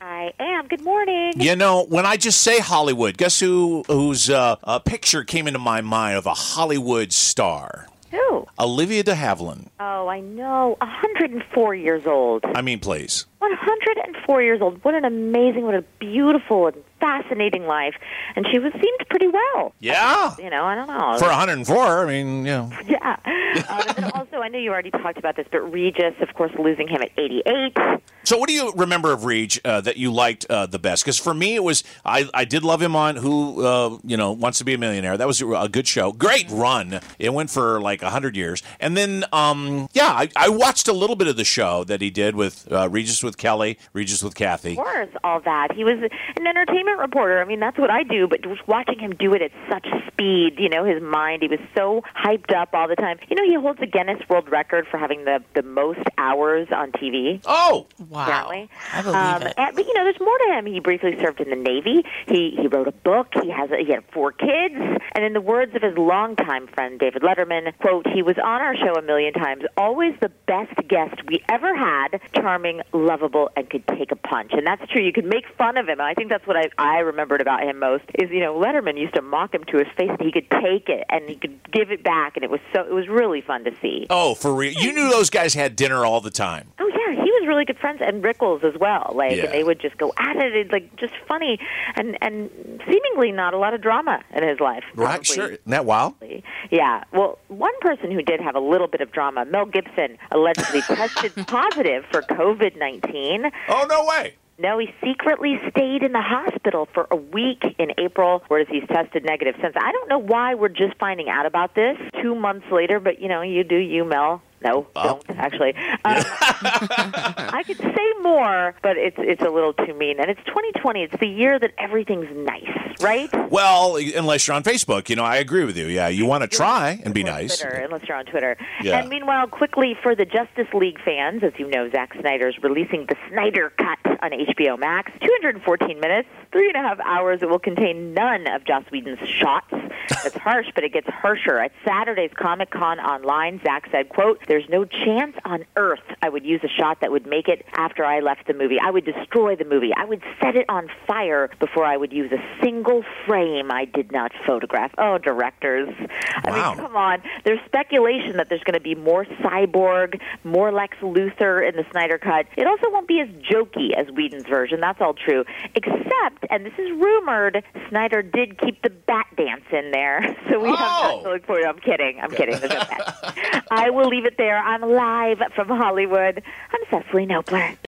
I am. Good morning. You know, when I just say Hollywood, guess who whose uh, uh, picture came into my mind of a Hollywood star? Who? Olivia de Havilland. Oh, I know. 104 years old. I mean, please. 104 years old. What an amazing, what a beautiful and fascinating life. And she was seemed pretty well. Yeah. You know, I don't know. For 104, I mean, you know. yeah. Um, and also, I know you already talked about this, but Regis, of course, losing him at 88. So, what do you remember of Reg uh, that you liked uh, the best? Because for me, it was I, I did love him on Who uh, you know Wants to Be a Millionaire. That was a good show, great run. It went for like hundred years, and then um, yeah, I, I watched a little bit of the show that he did with uh, Regis with Kelly, Regis with Kathy. Of course, all that. He was an entertainment reporter. I mean, that's what I do, but just watching him do it at such speed, you know, his mind, he was so hyped up all the time. You know, he holds a Guinness World Record for having the, the most hours on TV. Oh, Wow. Apparently. I believe um, it. And, but you know, there's more to him. He briefly served in the Navy. He he wrote a book. He has a, he had four kids. And in the words of his longtime friend David Letterman, quote, he was on our show a million times, always the best guest we ever had, charming, lovable, and could take a punch. And that's true. You could make fun of him. And I think that's what I I remembered about him most is you know Letterman used to mock him to his face, and he could take it and he could give it back, and it was so it was really fun to see. oh, for real. You knew those guys had dinner all the time. Yeah, he was really good friends, and Rickles as well. Like, Yeah. and they would just go at it, it's like just funny, and and seemingly not a lot of drama in his life. Right? probably. Sure. Isn't that wild? Yeah. Well, one person who did have a little bit of drama, Mel Gibson, allegedly tested positive for COVID nineteen. Oh, no way. No, he secretly stayed in the hospital for a week in April, whereas he's tested negative since. I don't know why we're just finding out about this two months later, but you know, you do you, Mel. No, don't actually. Um, I could say more, but it's it's a little too mean. And it's 2020. It's the year that everything's nice, right? Well, unless you're on Facebook, you know, I agree with you. Yeah, you want to try and be nice. Twitter, unless you're on Twitter. Yeah. And meanwhile, quickly for the Justice League fans, as you know, Zack Snyder's releasing the Snyder Cut on HBO Max. 214 minutes, three and a half hours. It will contain none of Joss Whedon's shots. That's harsh, but it gets harsher. At Saturday's Comic Con online, Zack said, "quote There's no chance on earth I would use a shot that would make it after I left the movie. I would destroy the movie. I would set it on fire before I would use a single frame I did not photograph." Oh, directors! I Wow. mean, come on. There's speculation that there's going to be more Cyborg, more Lex Luthor in the Snyder Cut. It also won't be as jokey as Whedon's version. That's all true. Except, and this is rumored, Snyder did keep the bat dance in there. So we have Oh. that to look forward to. I'm kidding. I'm kidding. There's no. I will leave it there. I'm live from Hollywood. I'm Cecily Knobler.